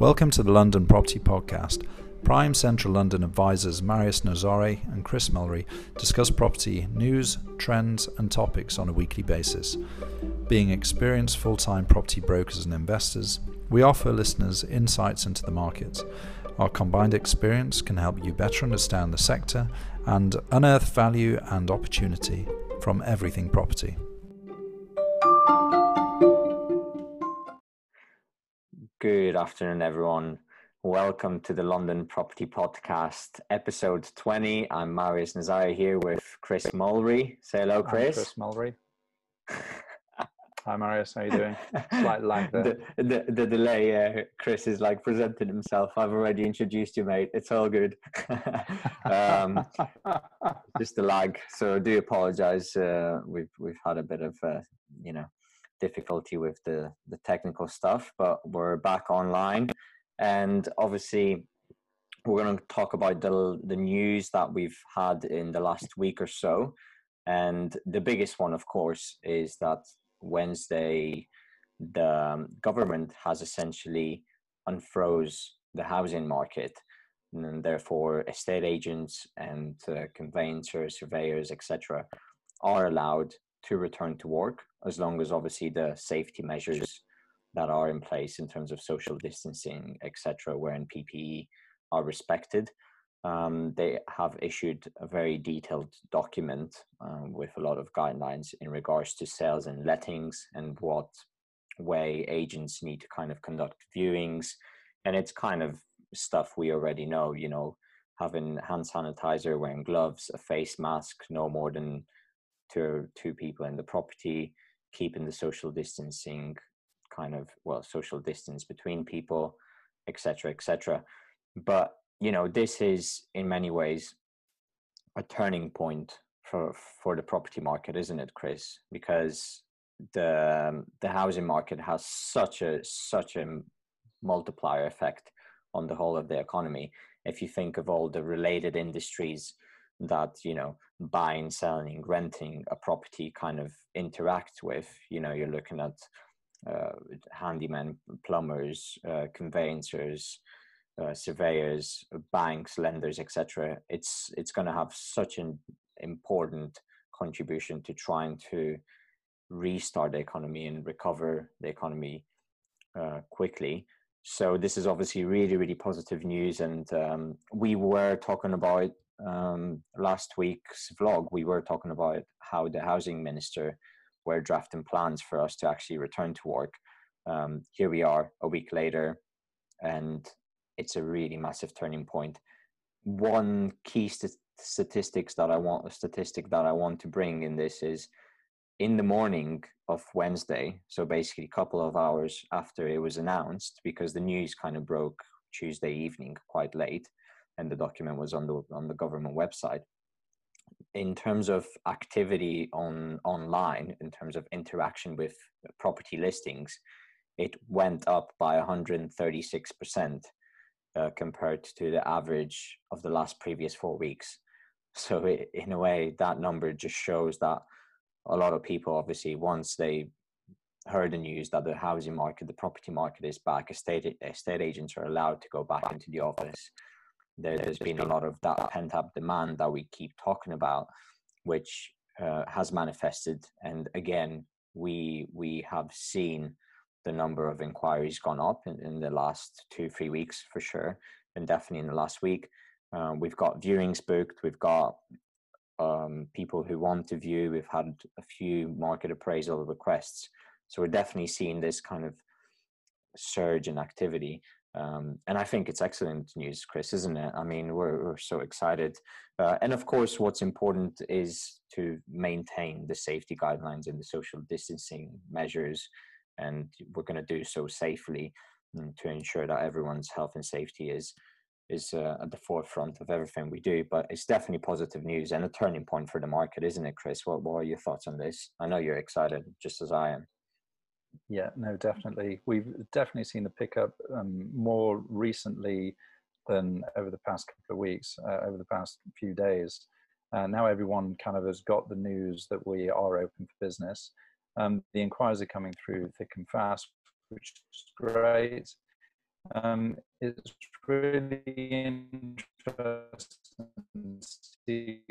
Welcome to the London Property Podcast. Prime Central London advisors Marius Nazare and Chris Mulry discuss property news, trends, and topics on a weekly basis. Being experienced full time property brokers and investors, we offer listeners insights into the market. Our combined experience can help you better understand the sector and unearth value and opportunity from everything property. Good afternoon, everyone. Welcome to the London Property Podcast, episode 20. I'm Marius Nazare here with Chris Mulry. Say hello, Chris. I'm Chris Mulry. Hi, Marius. How are you doing? Slight lag there. The, the, the delay, uh, Chris is like presenting himself. I've already introduced you, mate. It's all good. um, just a lag. So I do apologize. Uh, we've, we've had a bit of, uh, you know, difficulty with the, the technical stuff, but we're back online. And obviously, we're going to talk about the, the news that we've had in the last week or so. And the biggest one, of course, is that Wednesday, the government has essentially unfroze the housing market. And therefore, estate agents and uh, conveyancers, surveyors, etc., are allowed to return to work as long as obviously the safety measures that are in place in terms of social distancing, etc., wearing PPE are respected. Um, they have issued a very detailed document um, with a lot of guidelines in regards to sales and lettings and what way agents need to kind of conduct viewings. And it's kind of stuff we already know, you know, having hand sanitizer, wearing gloves, a face mask, no more than two, two people in the property, keeping the social distancing kind of well social distance between people etc etc but you know this is in many ways a turning point for for the property market isn't it chris? Because the the housing market has such a such a multiplier effect on the whole of the economy. If you think of all the related industries that you know buying selling renting a property kind of interact with. You know you're looking at uh, handymen plumbers uh, conveyancers uh, surveyors banks lenders etc it's it's going to have such an important contribution to trying to restart the economy and recover the economy uh, quickly. So this is obviously really really positive news. And um, we were talking about um, last week's vlog, we were talking about how the housing minister were drafting plans for us to actually return to work. Um, here we are a week later, and it's a really massive turning point. One key st- statistics that I want, a statistic that I want to bring in this is in the morning of Wednesday, so basically a couple of hours after it was announced, because the news kind of broke Tuesday evening quite late and the document was on the on the government website. In terms of activity on online in terms of interaction with property listings it went up by 136% uh, compared to the average of the last previous four weeks. So it, in a way that number just shows that a lot of people obviously once they heard the news that the housing market the property market is back estate estate agents are allowed to go back into the office there, has been a lot of that pent up demand that we keep talking about, which uh, has manifested. And again, we we have seen the number of inquiries gone up in, in the last two three weeks for sure, and definitely in the last week. Uh, we've got viewings booked. We've got um, people who want to view. We've had a few market appraisal requests. So we're definitely seeing this kind of surge in activity. Um, and I think it's excellent news, Chris, isn't it? I mean, we're, we're so excited. Uh, and of course, what's important is to maintain the safety guidelines and the social distancing measures. And we're going to do so safely mm, to ensure that everyone's health and safety is is uh, at the forefront of everything we do. But it's definitely positive news and a turning point for the market, isn't it, Chris? What, what are your thoughts on this? I know you're excited, just as I am. Yeah, no, definitely. We've definitely seen the pickup um, more recently than over the past couple of weeks, uh, over the past few days. Uh, now everyone kind of has got the news that we are open for business. Um, the inquiries are coming through thick and fast, which is great. Um, it's really interesting to see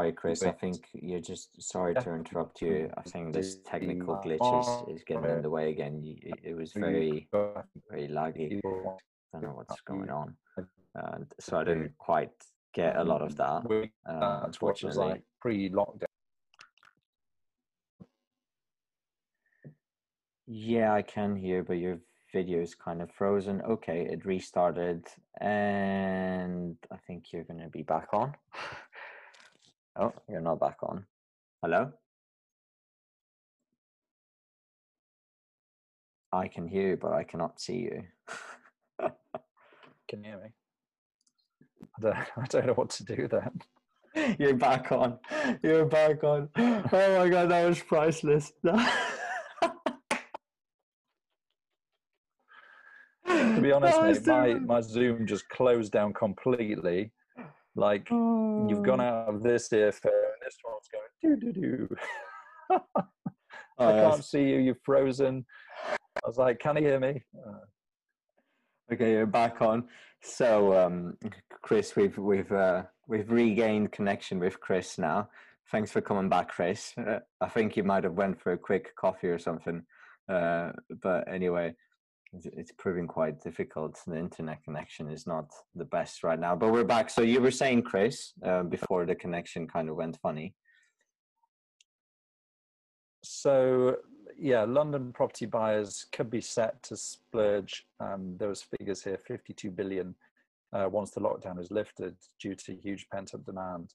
Sorry, Chris. I think you're just sorry to interrupt you. I think this technical glitch is, is getting in the way again. It, was very very laggy. I don't know what's going on. And so I didn't quite get a lot of that. Uh, That's what it was like pre-lockdown. Yeah, I can hear, but your video is kind of frozen. Okay, it restarted, and I think you're going to be back on. Oh, you're not back on. Hello? I can hear you, but I cannot see you. Can you hear me? I don't, I don't know what to do then. You're back on. You're back on. Oh my god, that was priceless. To be honest, mate, my, my Zoom just closed down completely. Like you've gone Oh. out of this earphone, this one's going do do do. I can't see you. You're frozen. I was like, "Can you hear me?" Uh, Okay, you're back on. So, um, Chris, we've we've uh, we've regained connection with Chris now. Thanks for coming back, Chris. Uh, I think you might have went for a quick coffee or something. Uh, but anyway, it's, proving quite difficult. The internet connection is not the best right now. But we're back. So you were saying, Chris, uh, before the connection kind of went funny. so yeah, London property buyers could be set to splurge. Um, there was figures here: 52 billion uh, once the lockdown is lifted, due to huge pent-up demand,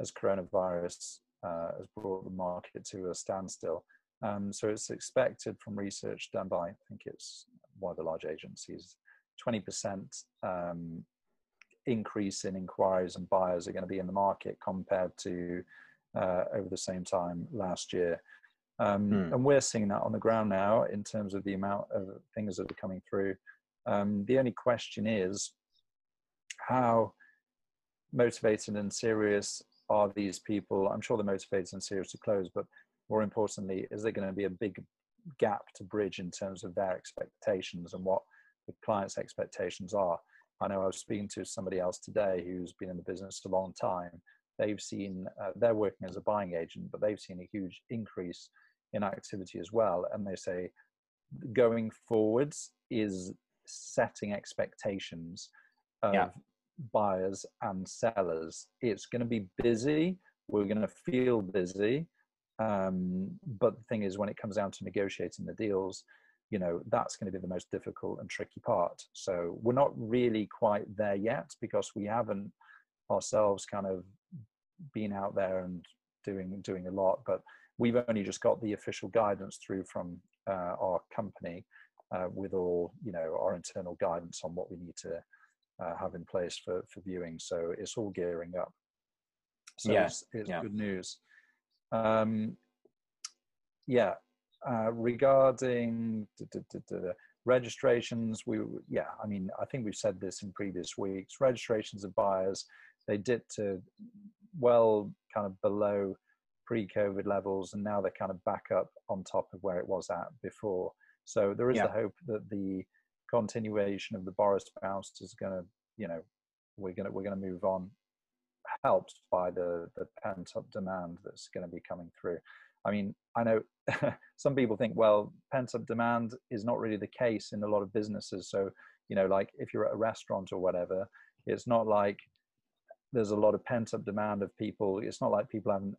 as coronavirus uh, has brought the market to a standstill. Um, so it's expected from research done by, I think it's one of the large agencies, 20% um, increase in inquiries and buyers are going to be in the market compared to uh, over the same time last year. Um, Hmm. And we're seeing that on the ground now in terms of the amount of things that are coming through. Um, the only question is how motivated and serious are these people? I'm sure they're motivated and serious to close, but more importantly, is there going to be a big gap to bridge in terms of their expectations and what the client's expectations are? I know I was speaking to somebody else today who's been in the business a long time. They've seen, uh, they're working as a buying agent, but they've seen a huge increase in activity as well. And they say going forwards is setting expectations of Yeah. buyers and sellers. It's going to be busy. We're going to feel busy. Um, but the thing is, when it comes down to negotiating the deals, you know, that's going to be the most difficult and tricky part. So we're not really quite there yet because we haven't ourselves kind of been out there and doing doing a lot. But we've only just got the official guidance through from uh, our company uh, with all you know our internal guidance on what we need to uh, have in place for for viewing. So it's all gearing up. So Yeah, it's, it's yeah. good news. Um, yeah, uh, regarding d- d- d- d- registrations, we yeah, I mean, I think we've said this in previous weeks. Registrations of buyers they dipped to well kind of below pre-COVID levels, and now they're kind of back up on top of where it was at before. So there is Yeah. the hope that the continuation of the Boris bounce is going to, you know, we're going to we're going to move on, helped by the the pent up demand that's going to be coming through. I mean, I know some people think, well, pent up demand is not really the case in a lot of businesses. So, you know, like if you're at a restaurant or whatever, it's not like there's a lot of pent up demand of people. It's not like people haven't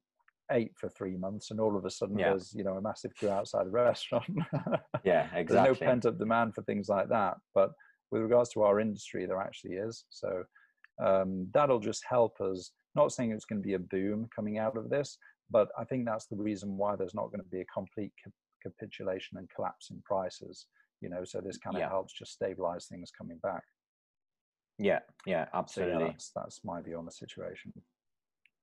ate for three months and all of a sudden Yeah. there's, you know, a massive queue outside a restaurant. Yeah, exactly. There's no pent up demand for things like that. But with regards to our industry, there actually is. So um, that'll just help us. Not saying it's going to be a boom coming out of this, but I think that's the reason why there's not going to be a complete cap- capitulation and collapse in prices. You know, so this kind of Yeah. helps just stabilize things coming back. yeah, yeah, So yeah, absolutely. that's, that's my view on the situation.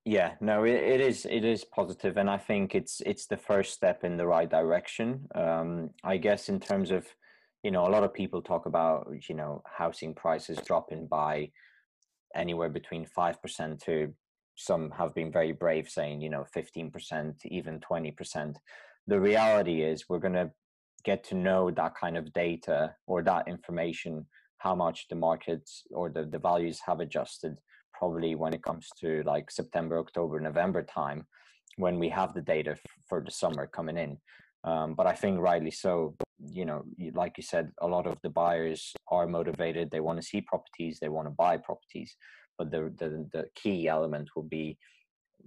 Yeah, no, it, it is it is positive, and I think it's it's the first step in the right direction. Um, I guess in terms of you know, a lot of people talk about, you know, housing prices dropping by anywhere between 5% to some have been very brave saying, you know, 15%, even 20%. The reality is we're going to get to know that kind of data or that information, how much the markets or the, the values have adjusted probably when it comes to like September, October, November time when we have the data f- for the summer coming in. Um, but I think rightly so, you know, like you said, a lot of the buyers are motivated. They want to see properties, they want to buy properties. But the, the, the key element will be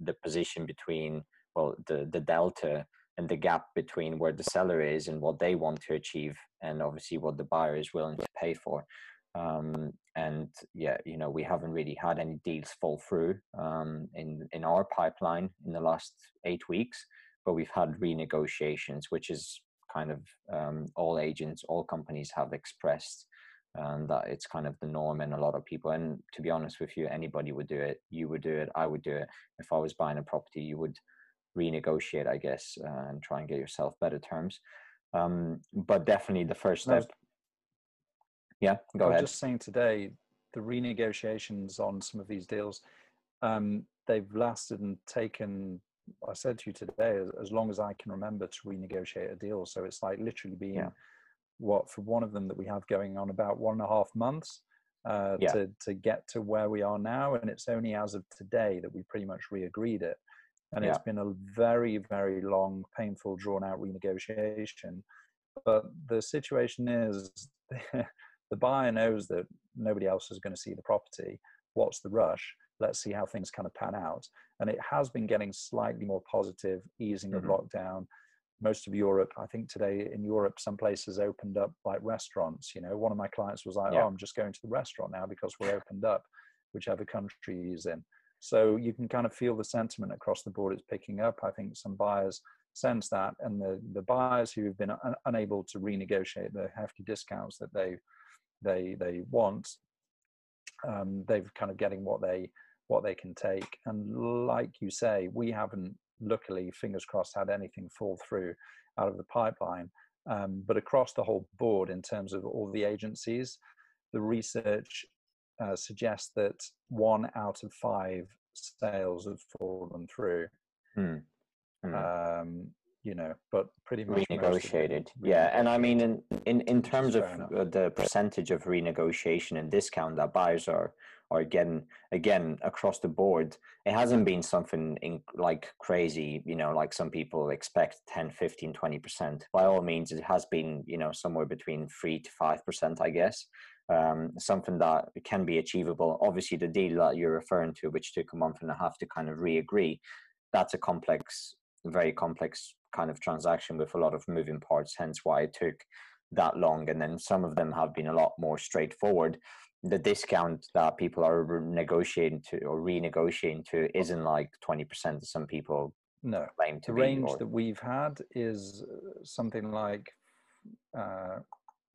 the position between, well, the, the delta and the gap between where the seller is and what they want to achieve, and obviously what the buyer is willing to pay for. Um, and yeah, you know, we haven't really had any deals fall through um, in in our pipeline in the last eight weeks but we've had renegotiations, which is kind of um, all agents, all companies have expressed um, that it's kind of the norm and a lot of people. And to be honest with you, anybody would do it. You would do it. I would do it. If I was buying a property, you would renegotiate, I guess, uh, and try and get yourself better terms. Um, but definitely the first step. Was, yeah, go ahead. I was ahead. Just saying today, the renegotiations on some of these deals, um, they've lasted and taken I said to you today, as, as, long as I can remember to renegotiate a deal. So it's like literally being yeah. what for one of them that we have going on about one and a half months uh, yeah. to to get to where we are now, and it's only as of today that we pretty much re-agreed it. And yeah. it's been a very, very long, painful, drawn-out renegotiation. But the situation is, the buyer knows that nobody else is going to see the property. What's the rush? let's see how things kind of pan out. And it has been getting slightly more positive, easing mm-hmm. of lockdown. Most of Europe, I think today in Europe, some places opened up like restaurants. You know, one of my clients was like, yeah. "Oh, I'm just going to the restaurant now because we're opened up, whichever country he's in." So you can kind of feel the sentiment across the board is picking up. I think some buyers sense that, and the the buyers who've been un- unable to renegotiate the hefty discounts that they they they want, um, they've kind of getting what they what they can take. And like you say, we haven't, luckily, fingers crossed, had anything fall through out of the pipeline. Um, but across the whole board, in terms of all the agencies, the research uh, suggests that one out of five sales have fallen through. Hmm. Hmm. Um, you know, but pretty much renegotiated. Yeah, and I mean, in in, in terms of uh, the percentage of renegotiation and discount that buyers are are getting again across the board, it hasn't been something in, like crazy. You know, like some people expect 10, 15, 20 percent. By all means, it has been you know somewhere between three to five percent, I guess. Um, something that can be achievable. Obviously, the deal that you're referring to, which took a month and a half to kind of re-agree, that's a complex, very complex kind of transaction with a lot of moving parts, hence why it took that long. And then some of them have been a lot more straightforward. The discount that people are negotiating to or renegotiating to isn't like 20% some people no. claim to be The range or, that we've had is uh, something like uh,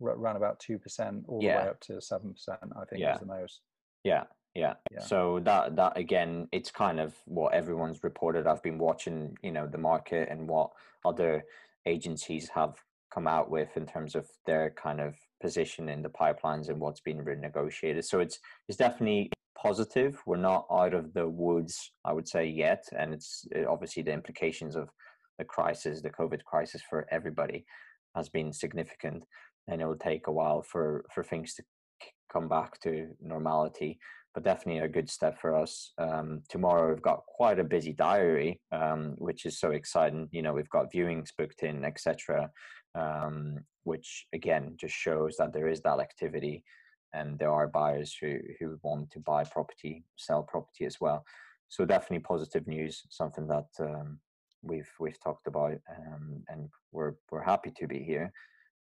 around about 2% all yeah. the way up to 7%, I think yeah. is the most. Yeah, yeah. yeah. So that that again, it's kind of what everyone's reported. I've been watching, you know, the market and what other agencies have come out with in terms of their kind of position in the pipelines and what's been renegotiated. So it's it's definitely positive. We're not out of the woods, I would say yet, and it's obviously the implications of the crisis, the COVID crisis for everybody, has been significant, and it will take a while for for things to come back to normality but definitely a good step for us. Um, tomorrow we've got quite a busy diary, um, which is so exciting. You know, we've got viewings booked in, etc., um, which again just shows that there is that activity, and there are buyers who who want to buy property, sell property as well. So definitely positive news, something that um, we've we've talked about, um, and we're we're happy to be here.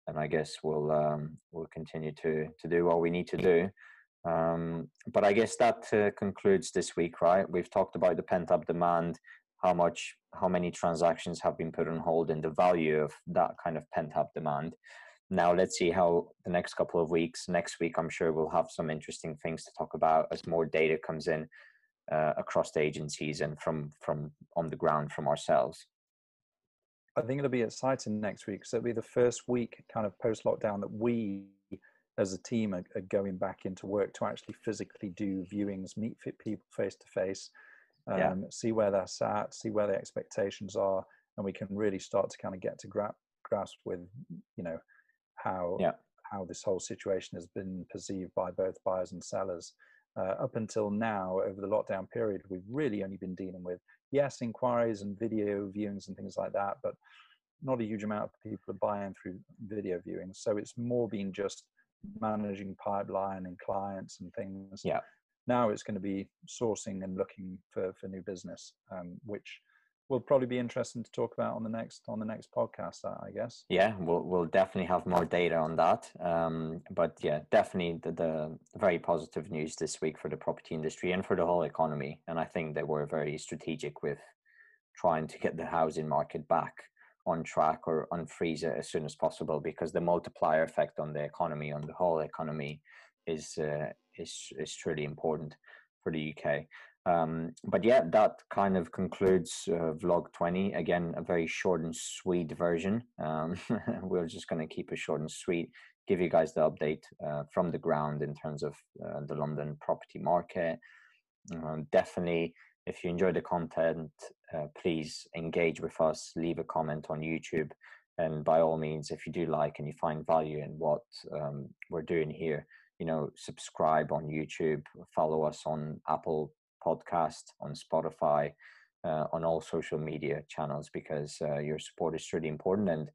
And I guess we'll um, we'll continue to to do what we need to do um, but I guess that uh, concludes this week, right? We've talked about the pent up demand, how much, how many transactions have been put on hold, and the value of that kind of pent up demand. Now let's see how the next couple of weeks. Next week, I'm sure we'll have some interesting things to talk about as more data comes in uh, across the agencies and from from on the ground from ourselves. I think it'll be exciting next week. So it'll be the first week, kind of post lockdown, that we, as a team, are, are, going back into work to actually physically do viewings, meet fit people face to face, see where they're at, see where the expectations are, and we can really start to kind of get to gra- grasp with, you know, how yeah. how this whole situation has been perceived by both buyers and sellers. Uh, up until now, over the lockdown period, we've really only been dealing with yes, inquiries and video viewings and things like that, but not a huge amount of people are buying through video viewings. So it's more been just managing pipeline and clients and things. Yeah. Now it's going to be sourcing and looking for for new business, um, which will probably be interesting to talk about on the next on the next podcast i guess. Yeah we'll, we'll definitely have more data on that um, but yeah definitely the, the, very positive news this week for the property industry and for the whole economy and i think they were very strategic with trying to get the housing market back on track or unfreeze it as soon as possible because the multiplier effect on the economy on the whole economy is uh, is is truly important for the uk um, but yeah, that kind of concludes uh, vlog 20. Again, a very short and sweet version. Um, we're just going to keep it short and sweet, give you guys the update uh, from the ground in terms of uh, the London property market. Um, definitely, if you enjoy the content, uh, please engage with us, leave a comment on YouTube. And by all means, if you do like and you find value in what um, we're doing here, you know, subscribe on YouTube, follow us on Apple podcast, on Spotify, uh, on all social media channels because uh, your support is really important. And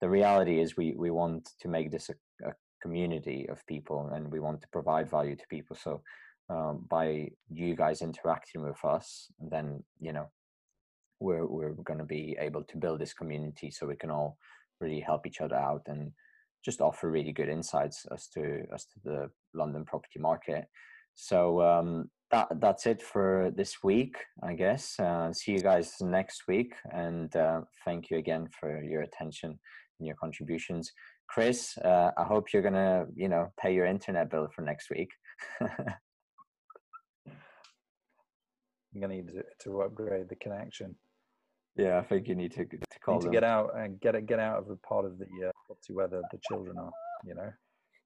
the reality is, we we want to make this a, a community of people, and we want to provide value to people. So um, by you guys interacting with us, then you know we're we're going to be able to build this community, so we can all really help each other out and just offer really good insights as to as to the London property market. So um, that that's it for this week, I guess. Uh, see you guys next week, and uh, thank you again for your attention and your contributions, Chris. Uh, I hope you're gonna, you know, pay your internet bill for next week. I'm gonna need to, to, upgrade the connection. Yeah, I think you need to to call need to get out and get it get out of the part of the uh, to whether the, the children are. You know.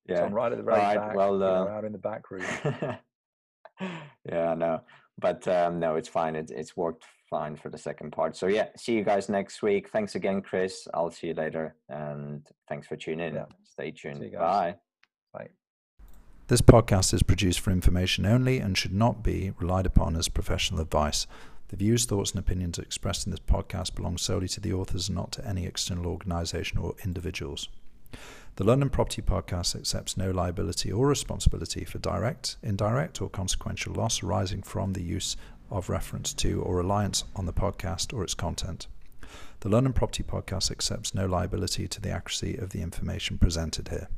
Yeah. So I'm right at the very right, back. Well, you know, uh, out in the back room. yeah, no, but um, no, it's fine. It, it's worked fine for the second part. So yeah, see you guys next week. Thanks again, Chris. I'll see you later, and thanks for tuning in. Yeah. Stay tuned. Bye. Bye. This podcast is produced for information only and should not be relied upon as professional advice. The views, thoughts, and opinions expressed in this podcast belong solely to the authors and not to any external organisation or individuals. The London Property Podcast accepts no liability or responsibility for direct, indirect, or consequential loss arising from the use of reference to or reliance on the podcast or its content. The London Property Podcast accepts no liability to the accuracy of the information presented here.